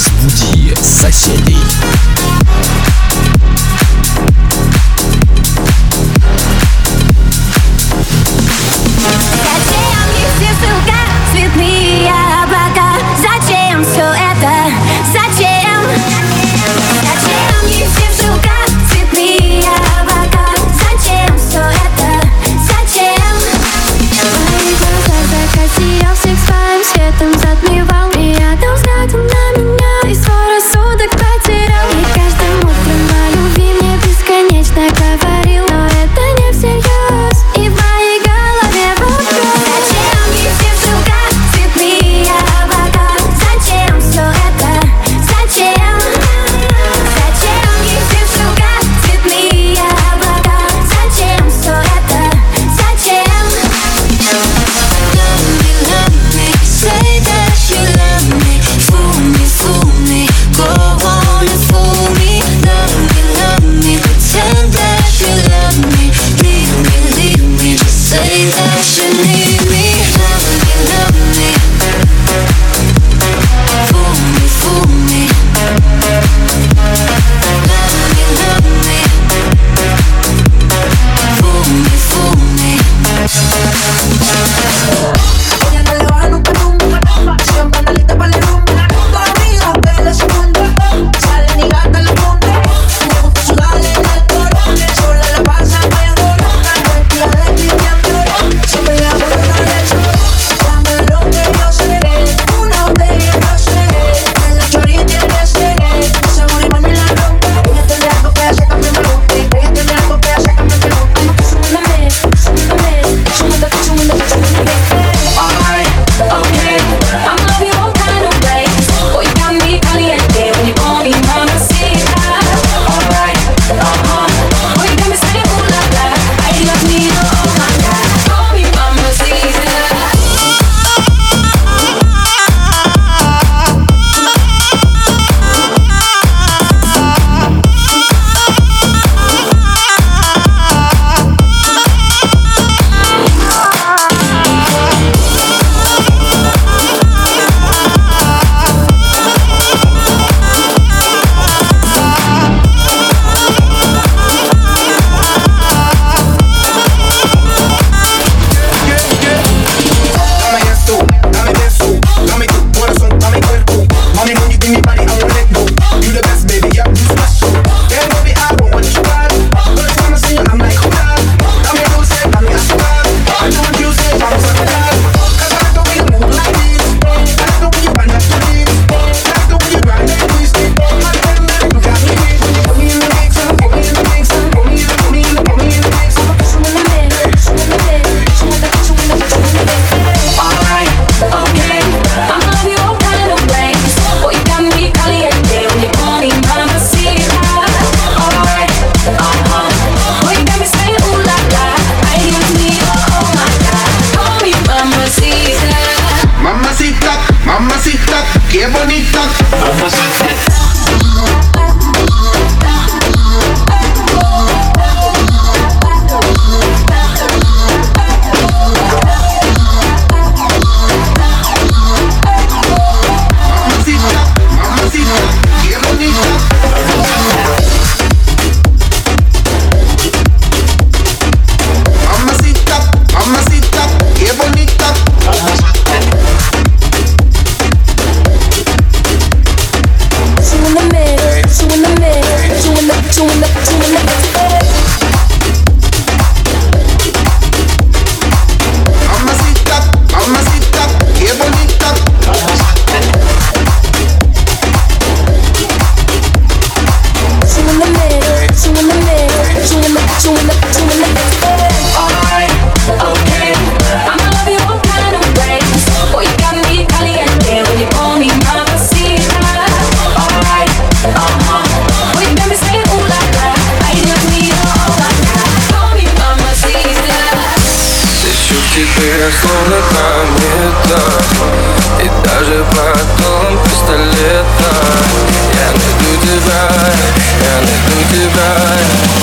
Laisse-vous dire, ça. and a goodbye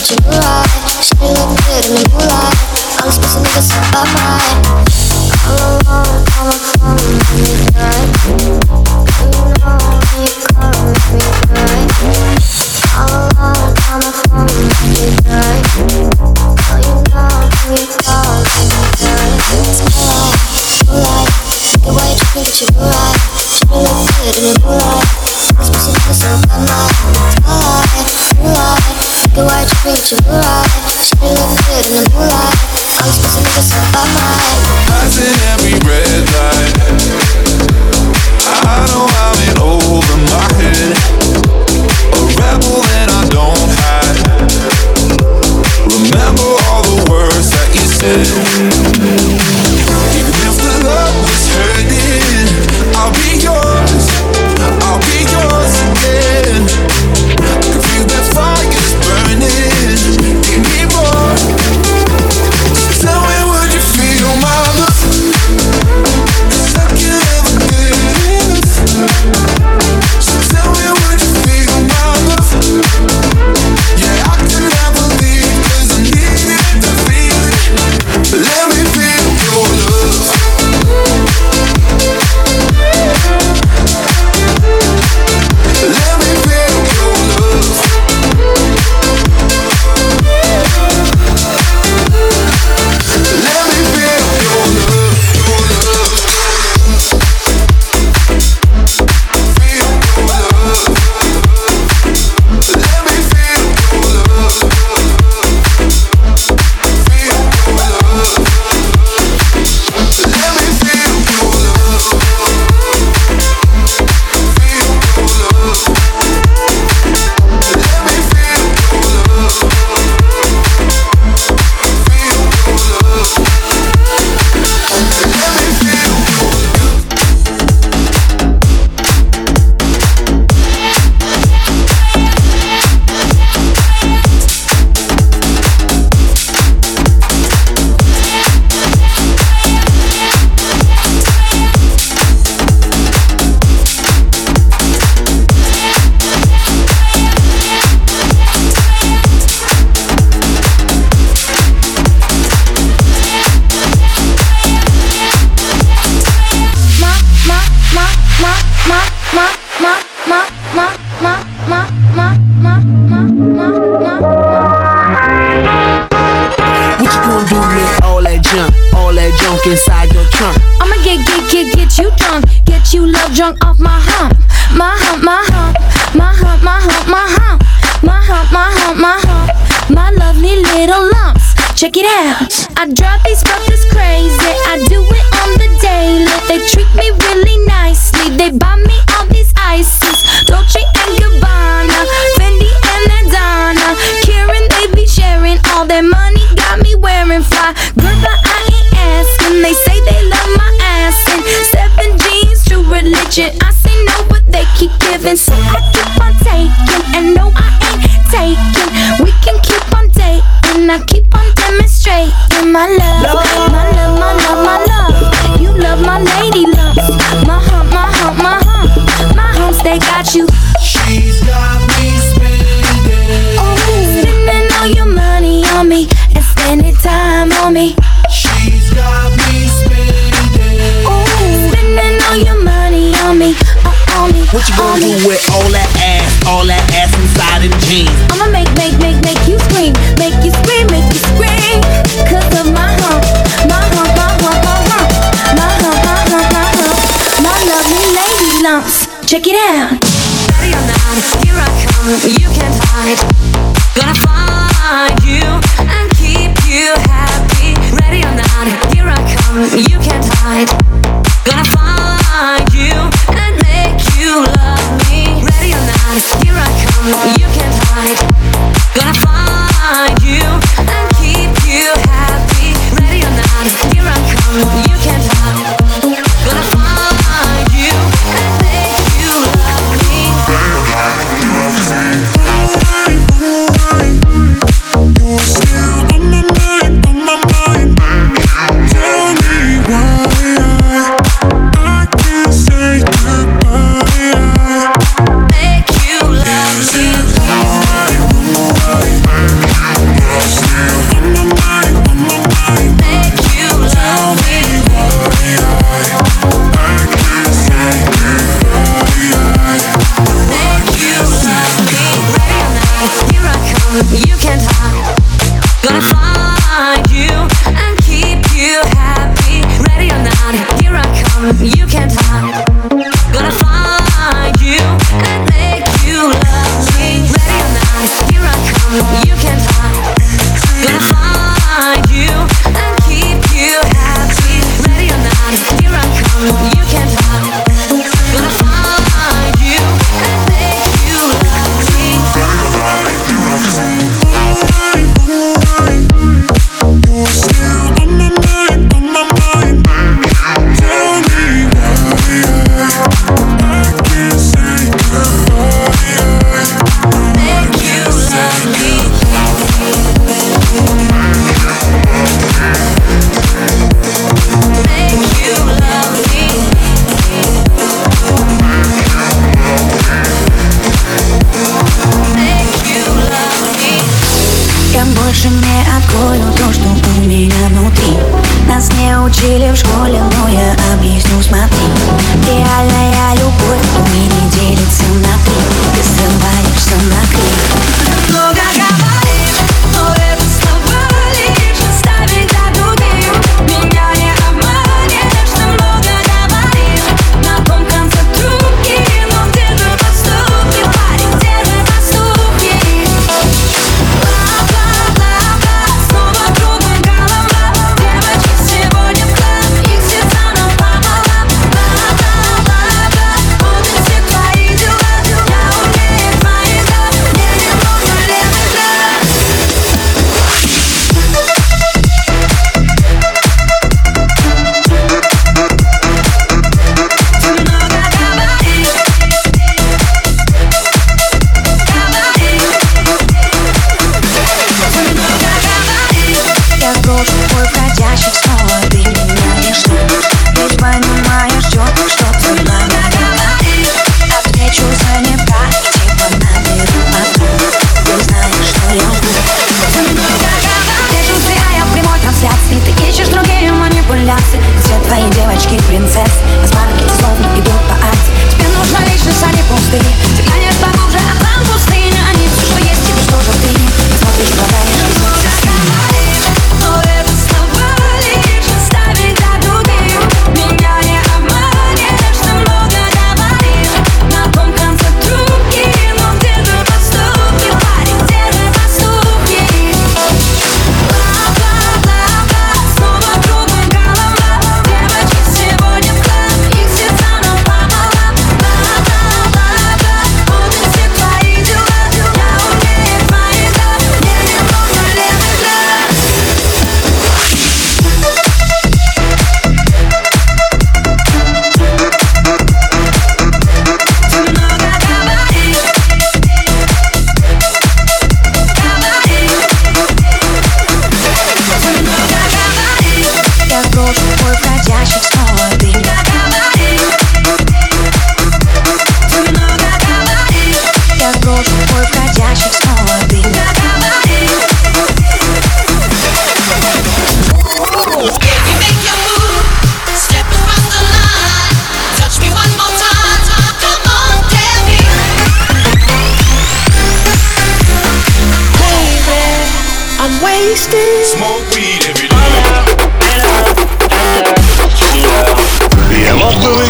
what you like She look good in the moonlight. All the space in the sun by I know I'm in over my head. A rebel. drunk off my hump, my hump, my hump, my hump, my hump, my hump, my hump, my hump, my hump, my lovely little lumps. Check it out. I drive these brothers crazy. I do it on the daily. They treat me my love, my love, my love, my love. You love my lady love, my hump, my hump, my hump, my humps they got you. She's got me spending, oh, spending all your money on me and spending time on me. She's got me spending, oh, spending all your money on me. On me what you gonna do with all that ass, all that ass inside of jeans? учили в школе, но я объясню, смотри. Реальная